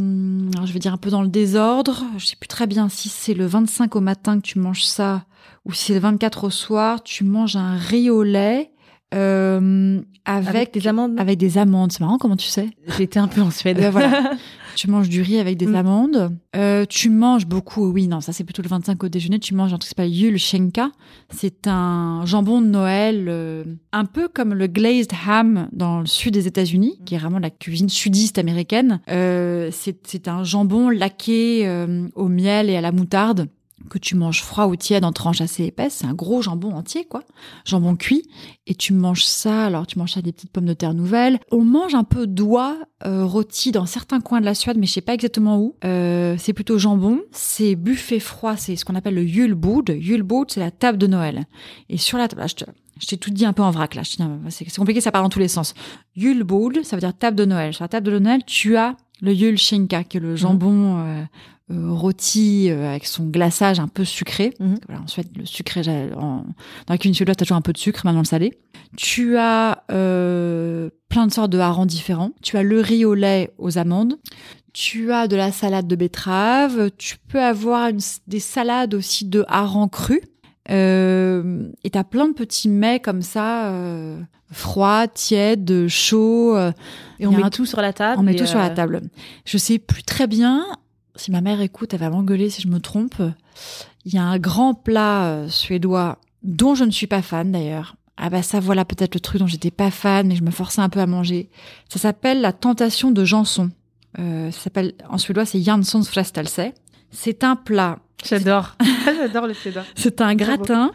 je vais dire un peu dans le désordre. Je sais plus très bien si c'est le 25 au matin que tu manges ça ou si c'est le 24 au soir. Tu manges un riz au lait. avec, avec, des amandes. Avec des amandes, c'est marrant. Comment tu sais? Été un peu en Suède. voilà. tu manges du riz avec des mm. amandes. Euh, tu manges beaucoup, oui, non, ça c'est plutôt le 25 au déjeuner. Tu manges un truc qui s'appelle Yulchenka. C'est un jambon de Noël, euh, un peu comme le glazed ham dans le sud des États-Unis, qui est vraiment la cuisine sudiste américaine. Euh, c'est un jambon laqué euh, au miel et à la moutarde que tu manges froid ou tiède en tranches assez épaisses. C'est un gros jambon entier, quoi. Jambon cuit. Et tu manges ça, alors tu manges ça des petites pommes de terre nouvelles. On mange un peu d'oie euh, rôti dans certains coins de la Suède, mais je sais pas exactement où. Euh, c'est plutôt jambon. C'est buffet froid, c'est ce qu'on appelle le julbord. Julbord, c'est la table de Noël. Et sur la table, je te, je t'ai tout dit un peu en vrac là. C'est compliqué, ça part dans tous les sens. Julbord, ça veut dire table de Noël. Sur la table de Noël, tu as le Julskinka, qui est le jambon euh, euh, rôti euh, avec son glaçage un peu sucré. Voilà, ensuite, le sucré, en, dans la cuisine suédoise, t'as toujours un peu de sucre, maintenant le salé. Tu as euh, plein de sortes de harengs différents. Tu as le riz au lait aux amandes. Tu as de la salade de betterave. Tu peux avoir une, des salades aussi de harengs crus. Euh, et t'as plein de petits mets comme ça, euh, froids, tièdes, chauds. euh, Et on met un- tout sur la table. on met et, tout sur la euh, table. Je sais plus très bien. Si ma mère écoute, elle va m'engueuler si je me trompe. Il y a un grand plat euh, suédois dont je ne suis pas fan d'ailleurs. Ah bah ça voilà peut-être le truc dont j'étais pas fan mais je me forçais un peu à manger. Ça s'appelle la tentation de Janson. Euh, ça s'appelle en suédois c'est Janssons frestelse. C'est un plat J'adore. J'adore le suédois. c'est un gratin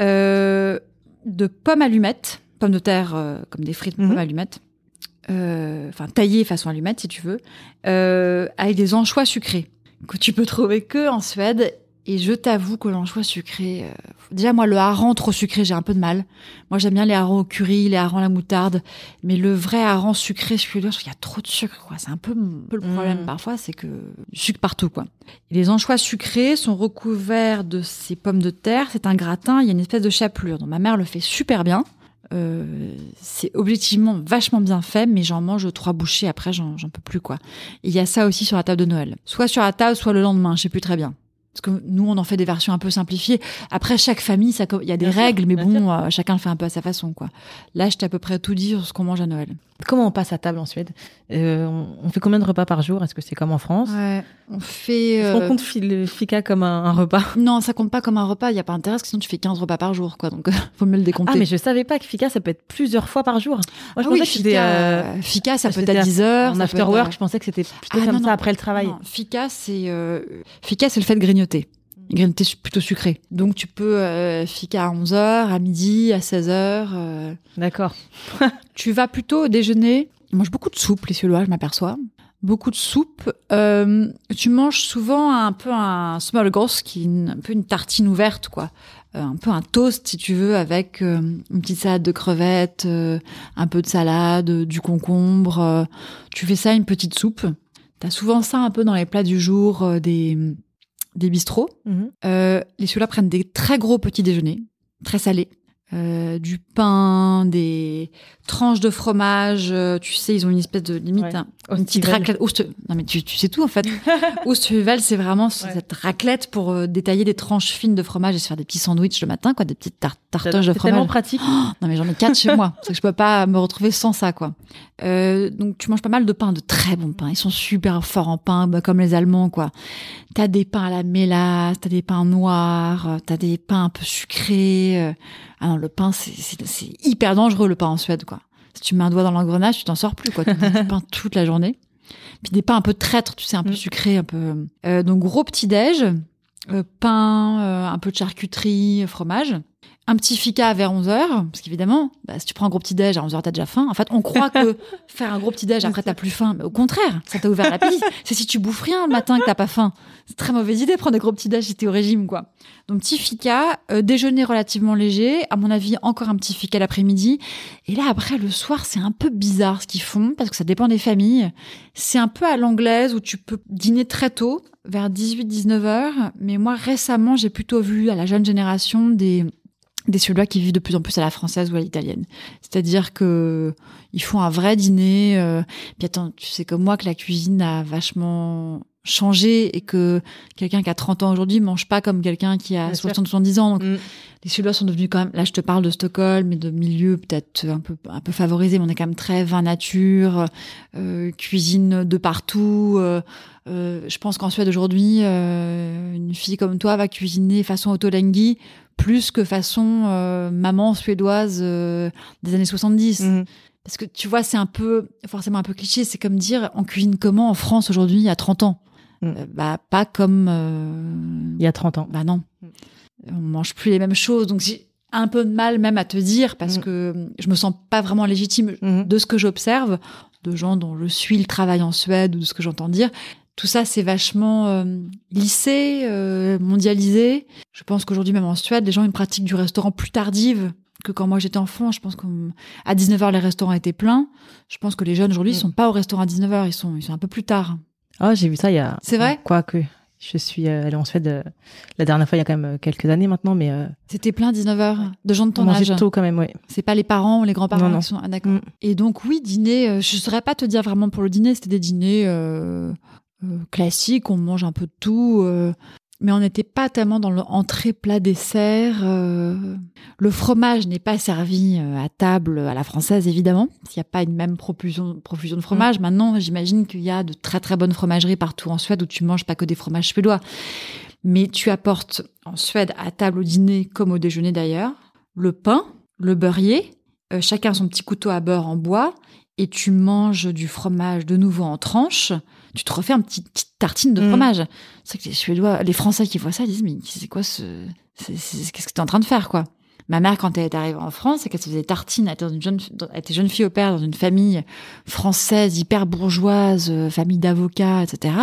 euh, de pommes allumettes, pommes de terre euh, comme des frites, Mhm. pommes allumettes, euh, enfin taillées façon allumette si tu veux, euh, avec des anchois sucrés que tu peux trouver que en Suède. Et je t'avoue que l'anchois sucré, euh, déjà moi le hareng trop sucré j'ai un peu de mal. Moi j'aime bien les harengs au curry, les harengs à la moutarde, mais le vrai hareng sucré trouve qu'il y a trop de sucre quoi. C'est un peu, un peu le problème Mm. parfois, c'est que sucre partout quoi. Et les anchois sucrés sont recouverts de ces pommes de terre. C'est un gratin, il y a une espèce de chapelure. Donc ma mère le fait super bien. Euh, c'est objectivement vachement bien fait, mais j'en mange trois bouchées après, j'en j'en peux plus quoi. Il y a ça aussi sur la table de Noël. Soit sur la table, soit le lendemain, je sais plus très bien. Parce que nous, on en fait des versions un peu simplifiées. Après, chaque famille, ça, il y a des Bien sûr, règles, mais bon, euh, chacun le fait un peu à sa façon, quoi. Là, je t'ai à peu près tout dit sur ce qu'on mange à Noël. Comment on passe à table en Suède Euh, on, fait combien de repas par jour? Est-ce que c'est comme en France? Ouais. On fait. Est-ce euh, qu'on compte fi- le fika comme un, un repas? Non, ça compte pas comme un repas. Il y a pas intérêt, parce que sinon tu fais 15 repas par jour, quoi. Donc, faut mieux le décompter. Ah, mais je savais pas que fika, ça peut être plusieurs fois par jour. Moi, je Ah pensais oui, que Fika, euh, euh, Fika, ça peut être à à- 10 heures. en after être work. à- Je pensais que c'était plutôt Ah, comme non, ça non. après le travail. Non, Fika, c'est euh, Fika, c'est le fait de grignoter. Grignoter su- plutôt sucré. Donc tu peux euh, Fika à 11h, à midi, à 16h. D'accord. Tu vas plutôt déjeuner. Ils mangent beaucoup de soupe, les Suédois, je m'aperçois. Beaucoup de soupe. Euh, tu manges souvent un peu un smörgås, qui est une- un peu une tartine ouverte, quoi. Euh, un peu un toast, si tu veux, avec euh, une petite salade de crevettes, euh, un peu de salade, euh, du concombre. euh. tu fais ça, une petite soupe. T'as souvent ça un peu dans les plats du jour euh, des, des bistrots. Mhm. Euh, les Suédois prennent des très gros petits déjeuners, très salés. Euh, du pain, des tranches de fromage. euh, tu sais, ils ont une espèce de limite, Ouais. un- une petite raclette. Non, mais tu, tu sais tout en fait. Osthyvel, c'est vraiment Ouais. cette raclette pour euh, détailler des tranches fines de fromage et se faire des petits sandwichs le matin, quoi, des petites tar- tartoches de C'est tellement fromage. pratique. Non mais j'en ai quatre chez moi, c'est que je peux pas me retrouver sans ça quoi. Donc tu manges pas mal de pain, de très bons pains. Ils sont super forts en pain, bah, comme les Allemands quoi. T'as des pains à la mélasse, t'as des pains noirs, t'as des pains un peu sucrés. Ah non, le pain c'est c'est- c'est hyper dangereux le pain en Suède quoi. Si tu mets un doigt dans l'engrenage, tu t'en sors plus quoi. Tu pain toute la journée. Puis des pains un peu traîtres, tu sais, un peu Mm. sucrés, un peu. Euh, donc gros petit déj, euh, pain, euh, un peu de charcuterie, fromage un petit fika vers 11h, parce qu'évidemment, bah, si tu prends un gros petit déj à 11h, t'as déjà faim. En fait, on croit que faire un gros petit déj après t'as plus faim, mais au contraire, ça t'a ouvert l'appétit. C'est si tu bouffes rien le matin que t'as pas faim. C'est très mauvaise idée de prendre des gros petits déj si t'es au régime, quoi. Donc petit fika, euh, déjeuner relativement léger, à mon avis encore un petit fika l'après-midi. Et là après le soir, c'est un peu bizarre ce qu'ils font parce que ça dépend des familles. C'est un peu à l'anglaise où tu peux dîner très tôt, vers 18-19 heures. Mais moi récemment, j'ai plutôt vu à la jeune génération des des Suédois qui vivent de plus en plus à la française ou à l'italienne. C'est-à-dire que ils font un vrai dîner. Euh, puis attends, tu sais comme moi que la cuisine a vachement changé et que quelqu'un qui a 30 ans aujourd'hui mange pas comme quelqu'un qui a Bien sûr. 60 70 ans. Donc Mm. les Suédois sont devenus quand même là je te parle de Stockholm et de milieux peut-être un peu un peu favorisés mais on est quand même très vin nature euh, cuisine de partout euh, euh, je pense qu'en Suède aujourd'hui euh, une fille comme toi va cuisiner façon Otolenghi plus que façon euh, maman suédoise euh, des années 70 Mhm. parce que tu vois c'est un peu forcément un peu cliché c'est comme dire on cuisine comment en France aujourd'hui il y a 30 ans? Euh, bah, pas comme. euh, Il y a 30 ans. Bah non. Mm. On mange plus les mêmes choses. Donc j'ai un peu de mal même à te dire parce Mm. que je me sens pas vraiment légitime Mhm. de ce que j'observe, de gens dont je suis le travail en Suède ou de ce que j'entends dire. Tout ça, c'est vachement euh, lissé, euh, mondialisé. Je pense qu'aujourd'hui, même en Suède, les gens ont une pratique du restaurant plus tardive que quand moi j'étais enfant. Je pense qu'à 19h, les restaurants étaient pleins. Je pense que les jeunes aujourd'hui, ils Mm. sont pas au restaurant à 19h, ils sont, ils sont un peu plus tard. Ah, j'ai vu ça il y a. C'est vrai? Quoique. Je suis euh, allée en Suède euh, la dernière fois il y a quand même euh, quelques années maintenant, mais euh, C'était plein à 19h, de gens de on ton âge. tôt quand même, ouais. C'est pas les parents ou les grands-parents Non, non. qui sont. Ah, d'accord. Mm. Et donc, oui, dîner, euh, je saurais pas te dire vraiment pour le dîner, c'était des dîners classiques, on mange un peu de tout, euh, mais on n'était pas tellement dans le entrée, plat, dessert. euh. Le fromage n'est pas servi euh, à table à la française, évidemment, s'il n'y a pas une même profusion, profusion de fromage. Maintenant, j'imagine qu'il y a de très très bonnes fromageries partout en Suède où tu manges pas que des fromages suédois. Mais tu apportes en Suède à table au dîner comme au déjeuner d'ailleurs le pain, le beurrier, euh, chacun son petit couteau à beurre en bois, et tu manges du fromage de nouveau en tranches. Tu te refais un petit petite tartine de Mhm. fromage. C'est que les Suédois, les Français qui voient ça, ils disent mais c'est quoi ce, qu'est-ce que tu es en train de faire quoi? Ma mère, quand elle est arrivée en France, c'est qu'elle se faisait. Elle était, dans une jeune, elle était jeune fille au père dans une famille française, hyper bourgeoise, euh, famille d'avocats, etc.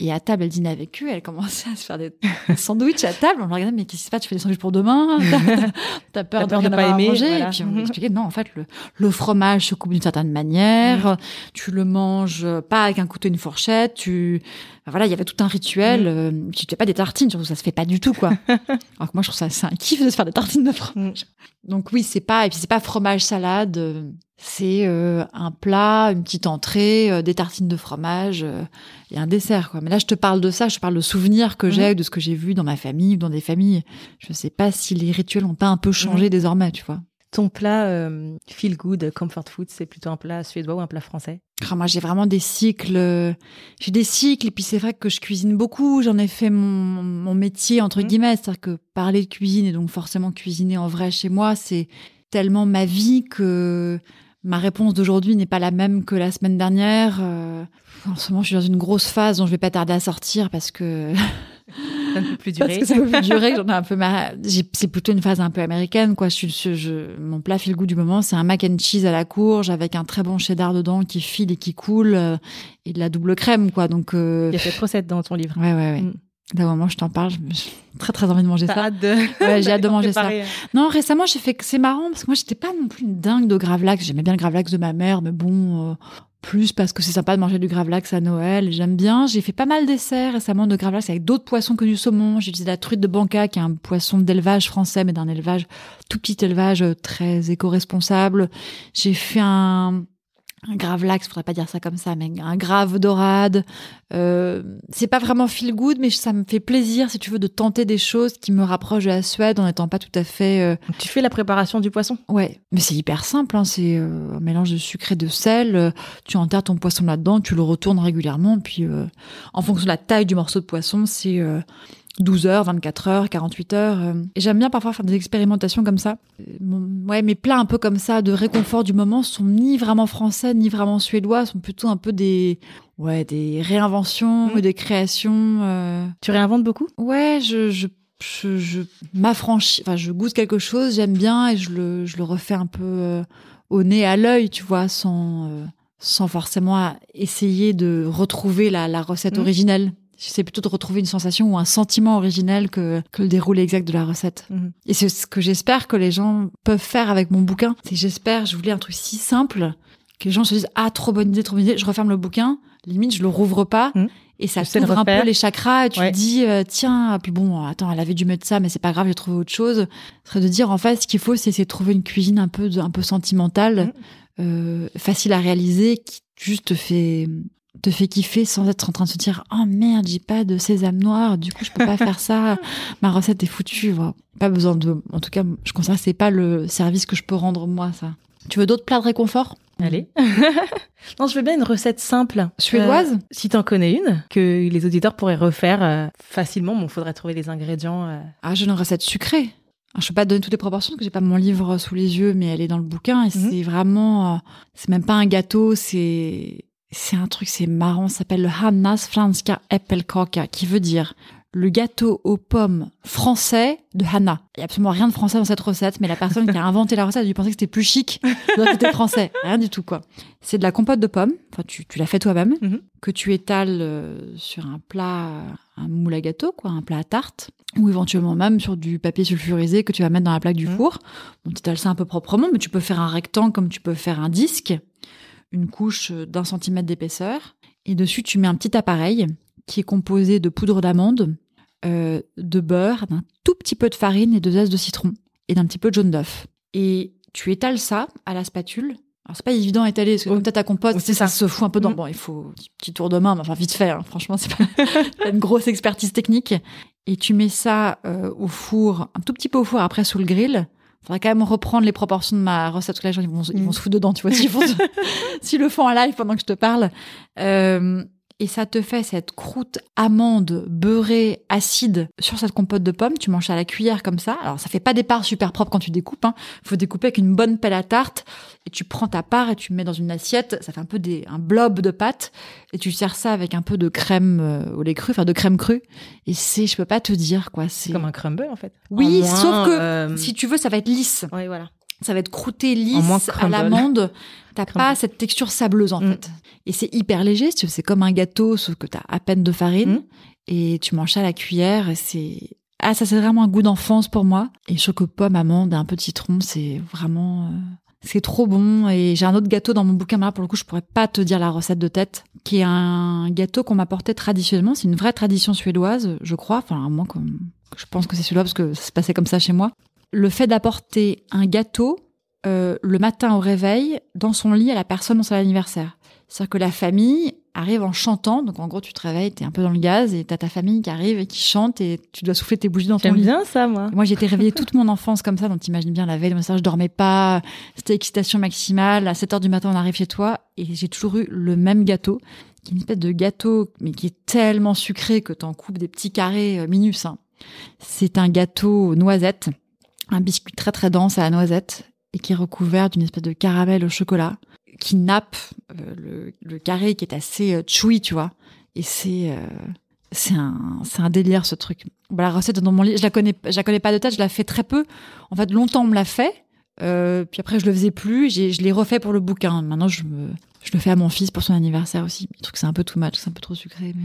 Et à table, elle dînait avec eux. Elle commençait à se faire des sandwichs à table. On la regardait, mais qu'est-ce qui se passe? Tu fais des sandwichs pour demain? T'as- peur, peur de rien pas aimer, manger? Voilà. Et puis on lui expliquait, non, en fait, le, le fromage se coupe d'une certaine manière. Tu le manges pas avec un couteau et une fourchette. Tu, voilà, il y avait tout un rituel. euh, puis tu fais pas des tartines, surtout ça se fait pas du tout, quoi. Alors que moi, je trouve ça, c'est un kiff de se faire des tartines de fromage. Donc oui, c'est pas, et puis c'est pas fromage salade. C'est euh, un plat, une petite entrée, euh, des tartines de fromage euh, et un dessert. Quoi. Mais là, je te parle de ça, je te parle de souvenirs que j'ai, de ce que j'ai vu dans ma famille ou dans des familles. Je sais pas si les rituels ont pas un peu changé désormais, tu vois. Ton plat euh, feel good, comfort food, c'est plutôt un plat suédois ou un plat français? Ah, moi, j'ai vraiment des cycles. euh, J'ai des cycles, et puis c'est vrai que je cuisine beaucoup. J'en ai fait mon, mon métier, entre Mhm. guillemets. C'est-à-dire que parler de cuisine et donc forcément cuisiner en vrai chez moi, c'est tellement ma vie que ma réponse d'aujourd'hui n'est pas la même que la semaine dernière. Euh, En ce moment, je suis dans une grosse phase dont je vais pas tarder à sortir parce que Ça ne peut plus parce durer. que ça peut durer. J'en ai un peu marre. C'est plutôt une phase un peu américaine, quoi. Je suis, je, je- mon plat fil goût du moment, c'est un mac and cheese à la courge avec un très bon cheddar dedans qui file et qui coule euh, et de la double crème, quoi. Donc, euh, Il y a cette recette dans ton livre. ouais, ouais, ouais. Mm. Là, moment je t'en parle, j'ai très très envie de manger ça. hâte de. Ouais, j'ai hâte de manger ça. Non, récemment, j'ai fait que c'est marrant parce que moi, j'étais pas non plus une dingue de gravlax. J'aimais bien le gravlax de ma mère, mais bon, euh, plus parce que c'est sympa de manger du gravlax à Noël. J'aime bien. J'ai fait pas mal d'essais récemment de gravlax avec d'autres poissons que du saumon. J'ai utilisé la truite de Banca, qui est un poisson d'élevage français, mais d'un élevage, tout petit élevage euh, très éco-responsable. J'ai fait un, un gravlax, faudrait pas dire ça comme ça, mais un grave dorade. Euh, c'est pas vraiment feel good, mais ça me fait plaisir, si tu veux, de tenter des choses qui me rapprochent de la Suède en n'étant pas tout à fait. euh, Tu fais la préparation du poisson? Ouais, mais c'est hyper simple. Hein. C'est euh, un mélange de sucre et de sel. Tu enterres ton poisson là-dedans, tu le retournes régulièrement. Puis, en fonction de la taille du morceau de poisson, c'est 12 heures, 24 heures, 48 heures. euh. Et j'aime bien parfois faire des expérimentations comme ça. Euh, ouais, mes plats un peu comme ça de réconfort du moment sont ni vraiment français ni vraiment suédois, sont plutôt un peu des ouais des réinventions ou des créations. euh. Tu réinventes beaucoup? Ouais, je, je, je, je m'affranchis, enfin, je goûte quelque chose, j'aime bien et je le, je le refais un peu euh, au nez, à l'œil, tu vois, sans, euh, sans forcément essayer de retrouver la, la recette Mhm. originelle. J'essaie plutôt de retrouver une sensation ou un sentiment originel que, que le déroulé exact de la recette. Mhm. Et c'est ce que j'espère que les gens peuvent faire avec mon bouquin. C'est j'espère, je voulais un truc si simple que les gens se disent ah trop bonne idée, trop bonne idée. Je referme le bouquin, limite je le rouvre pas Mhm. et ça le t'ouvre un peu les chakras et tu Ouais. te dis euh, tiens puis bon attends elle avait dû mettre ça mais c'est pas grave j'ai trouvé autre chose. Ce serait de dire en fait ce qu'il faut c'est essayer de trouver une cuisine un peu de- un peu sentimentale, Mhm. euh, facile à réaliser qui juste te fait te fait kiffer sans être en train de se dire oh merde j'ai pas de sésame noir du coup je peux pas faire ça ma recette est foutue voilà. pas besoin de en tout cas je considère que c'est pas le service que je peux rendre moi ça tu veux d'autres plats de réconfort? Allez. non, je veux bien une recette simple. Suédoise? Euh, Si t'en connais une, que les auditeurs pourraient refaire euh, facilement, bon, faudrait trouver les ingrédients. euh. ah j'ai une recette sucrée Alors, je peux pas te donner toutes les proportions parce que j'ai pas mon livre sous les yeux mais elle est dans le bouquin et Mhm. c'est vraiment euh, c'est même pas un gâteau c'est C'est un truc, c'est marrant, ça s'appelle le Hannas Franska Äppelkaka, qui veut dire le gâteau aux pommes français de Hanna. Il n'y a absolument rien de français dans cette recette, mais la personne qui a inventé la recette a dû penser que c'était plus chic que c'était français. Rien du tout, quoi. C'est de la compote de pommes, enfin, tu, tu l'as fait toi-même, Mhm. que tu étales euh, sur un plat, un moule à gâteau, quoi, un plat à tarte, ou éventuellement même sur du papier sulfurisé que tu vas mettre dans la plaque du Mhm. four. Bon, tu étales ça un peu proprement, mais tu peux faire un rectangle comme tu peux faire un disque, une couche d'un centimètre d'épaisseur, et dessus tu mets un petit appareil qui est composé de poudre d'amande, euh, de beurre, d'un tout petit peu de farine et de zeste de citron et d'un petit peu de jaune d'œuf. Et tu étales ça à la spatule. Alors c'est pas évident à étaler parce que comme t'as ta compote, c'est ça. ça. se fout un peu dans. Mhm. Bon, il faut un petit- petit tour de main, mais enfin vite fait. hein. Franchement, c'est pas, pas une grosse expertise technique. Et tu mets ça euh, au four, un tout petit peu au four, après sous le grill. Faudrait quand même reprendre les proportions de ma recette parce que là, les gens, ils vont, ils vont se foutre dedans, tu vois, s'ils font- s'ils le font en live pendant que je te parle. Euh, et ça te fait cette croûte amande beurrée acide sur cette compote de pommes. Tu manges à la cuillère comme ça. Alors ça fait pas des parts super propres quand tu découpes. Hein. Faut découper avec une bonne pelle à tarte et tu prends ta part et tu mets dans une assiette. Ça fait un peu des un blob de pâte et tu sers ça avec un peu de crème euh, au lait cru, enfin de crème crue. Et c'est, je peux pas te dire quoi. C'est comme un crumble en fait. Oui, En moins, sauf que euh, si tu veux, ça va être lisse. ouais, voilà. Ça va être croûté lisse à l'amande. T'as pas cette texture sableuse en Mm. fait. Et c'est hyper léger. C'est comme un gâteau, sauf que t'as à peine de farine. Mm. Et tu manges ça à la cuillère. C'est ah ça c'est vraiment un goût d'enfance pour moi. Et je trouve que pomme, amande et un peu de citron, c'est vraiment euh, c'est trop bon. Et j'ai un autre gâteau dans mon bouquin. mais Là pour le coup, je pourrais pas te dire la recette de tête. Qui est un gâteau qu'on m'apportait traditionnellement. C'est une vraie tradition suédoise, je crois. Enfin à moins que je pense que c'est suédois parce que ça se passait comme ça chez moi. Le fait d'apporter un gâteau euh, le matin au réveil dans son lit à la personne dans son anniversaire. C'est-à-dire que la famille arrive en chantant. Donc en gros, tu te réveilles, t'es un peu dans le gaz et t'as ta famille qui arrive et qui chante et tu dois souffler tes bougies dans ton J'aime lit. bien ça, moi. Moi, j'ai été réveillée toute mon enfance comme ça, donc t'imagines bien la veille, le je dormais pas, c'était excitation maximale. À 7 heures du matin, on arrive chez toi et j'ai toujours eu le même gâteau, qui est une espèce de gâteau, mais qui est tellement sucré que t'en coupes des petits carrés euh, minus. hein. C'est un gâteau aux noisettes, un biscuit très très dense à la noisette et qui est recouvert d'une espèce de caramel au chocolat qui nappe euh, le, le carré qui est assez euh, chewy, tu vois. Et c'est euh, c'est un un délire ce truc. Bon, la recette dans mon lit, je la connais je la connais pas de tête, je la fais très peu. En fait, longtemps on me l'a fait. Euh, puis après je le faisais plus, je l'ai refait pour le bouquin. Maintenant je me je le fais à mon fils pour son anniversaire aussi. Le truc c'est un peu too much, c'est un peu trop sucré mais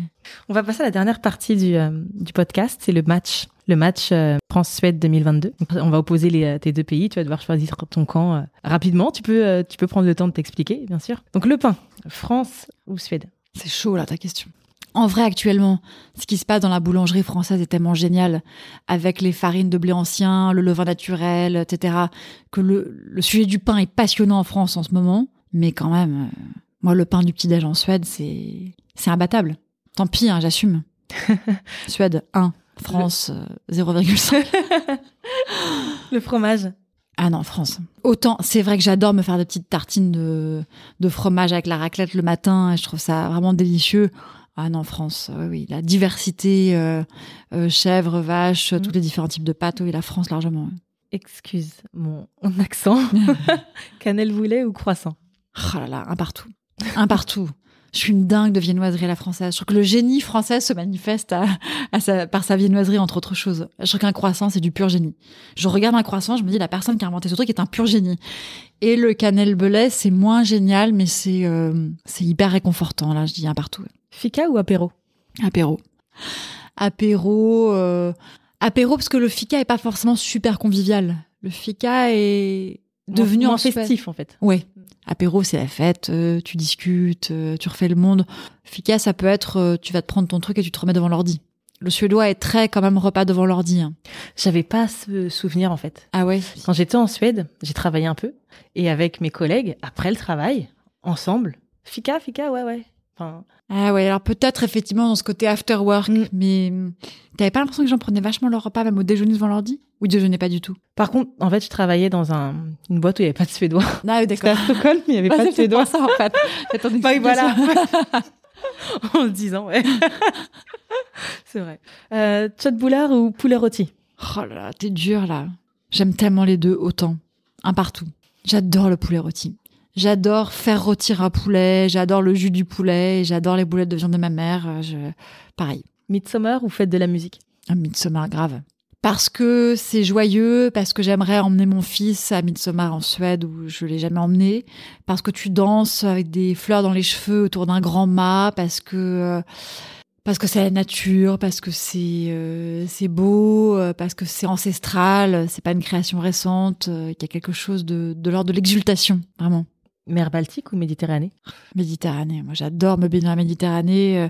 On va passer à la dernière partie du, euh, du podcast, c'est le match. Le match euh, France-Suède 2022. Donc, on va opposer les, tes deux pays. Tu vas devoir choisir ton camp rapidement. Tu peux, tu peux prendre le temps de t'expliquer, bien sûr. Donc le pain, France ou Suède? C'est chaud là ta question. En vrai, actuellement, ce qui se passe dans la boulangerie française est tellement génial, avec les farines de blé ancien, le levain naturel, etc., que le, le sujet du pain est passionnant en France en ce moment. Mais quand même, euh, moi, le pain du petit-déj en Suède, c'est c'est imbattable. Tant pis, hein, j'assume. Suède 1, France euh, 0,5. Le fromage. Ah non, France. Autant, c'est vrai que j'adore me faire des petites tartines de, de fromage avec la raclette le matin, et je trouve ça vraiment délicieux. Ah non, France, oui, oui, la diversité, euh, euh, chèvre, vache, Mhm. tous les différents types de pâtes, oui, la France largement. Excuse mon accent. Cannelle boulet ou croissant? Oh là là, un partout. Un partout. Je suis une dingue de viennoiserie à la française. Je trouve que le génie français se manifeste à, à sa- par sa viennoiserie, entre autres choses. Je trouve qu'un croissant, c'est du pur génie. Je regarde un croissant, je me dis, la personne qui a inventé ce truc est un pur génie. Et le cannelle belay, c'est moins génial, mais c'est euh, c'est hyper réconfortant. Là, je dis un partout. Fika ou apéro? Apéro. Apéro. euh, Apéro, parce que le fika est pas forcément super convivial. Le fika est devenu Suède- festif en fait. Ouais. Apéro, c'est la fête, euh, tu discutes, euh, tu refais le monde. Fika, ça peut être, tu vas te prendre ton truc et tu te remets devant l'ordi. Le suédois est très quand même repas devant l'ordi. hein. J'avais pas ce souvenir en fait. Ah ouais? Quand j'étais en Suède, j'ai travaillé un peu et avec mes collègues après le travail, ensemble, fika, fika, ouais, ouais. Enfin, Ah ouais, alors peut-être effectivement dans ce côté after work, Mm. mais hum, t'avais pas l'impression que les gens prenaient vachement leur repas même au déjeuner devant l'ordi? Ou ils déjeunaient pas du tout? Par contre, en fait, je travaillais dans un, une boîte où il y avait pas de suédois. Ah oui, C'était à Stockholm, mais il y avait pas de suédois. ça en fait. C'est ton Bah voilà. en se disant, ouais. C'est vrai. Euh, boulard ou poulet rôti? Oh là là, t'es dur là. J'aime tellement les deux autant. Un partout. J'adore le poulet rôti. J'adore faire rôtir un poulet, j'adore le jus du poulet, j'adore les boulettes de viande de ma mère. Je... Pareil. Midsommar ou fête de la musique? Un Midsommar grave. Parce que c'est joyeux, parce que j'aimerais emmener mon fils à Midsommar en Suède où je l'ai jamais emmené, parce que tu danses avec des fleurs dans les cheveux autour d'un grand mât, parce que euh, parce que c'est la nature, parce que c'est euh, c'est beau, euh, parce que c'est ancestral, c'est pas une création récente, qu'il y a quelque chose de de l'ordre de l'exultation, vraiment. Mer Baltique ou Méditerranée? Méditerranée. Moi, j'adore me baigner dans la Méditerranée.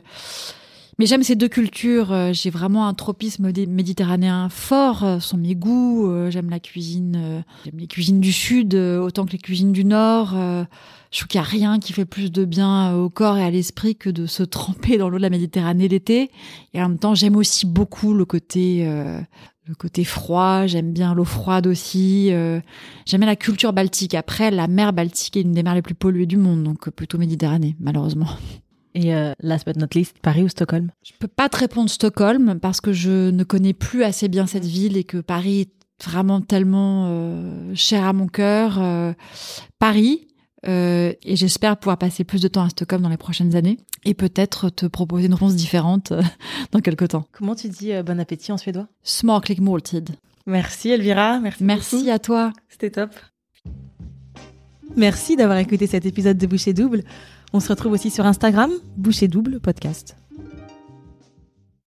Mais j'aime ces deux cultures. Euh, j'ai vraiment un tropisme méditerranéen fort. Euh, sont mes goûts. Euh, j'aime la cuisine. J'aime les cuisines du sud autant que les cuisines du nord. Je trouve qu'il n'y a rien qui fait plus de bien au corps et à l'esprit que de se tremper dans l'eau de la Méditerranée l'été. Et en même temps, j'aime aussi beaucoup le côté le côté froid, j'aime bien l'eau froide aussi. j'aime bien la culture baltique. Après, la mer Baltique est une des mers les plus polluées du monde, donc plutôt Méditerranée, malheureusement. Et euh, last but not least, Paris ou Stockholm? Je peux pas te répondre Stockholm parce que je ne connais plus assez bien cette ville et que Paris est vraiment tellement euh, cher à mon cœur. Euh, et j'espère pouvoir passer plus de temps à Stockholm dans les prochaines années et peut-être te proposer une réponse différente dans quelques temps. Comment tu dis bon appétit en suédois? Smaklig måltid. Merci Elvira, merci. Merci à toi. C'était top. Merci d'avoir écouté cet épisode de Boucher Double. On se retrouve aussi sur Instagram, Boucher Double Podcast.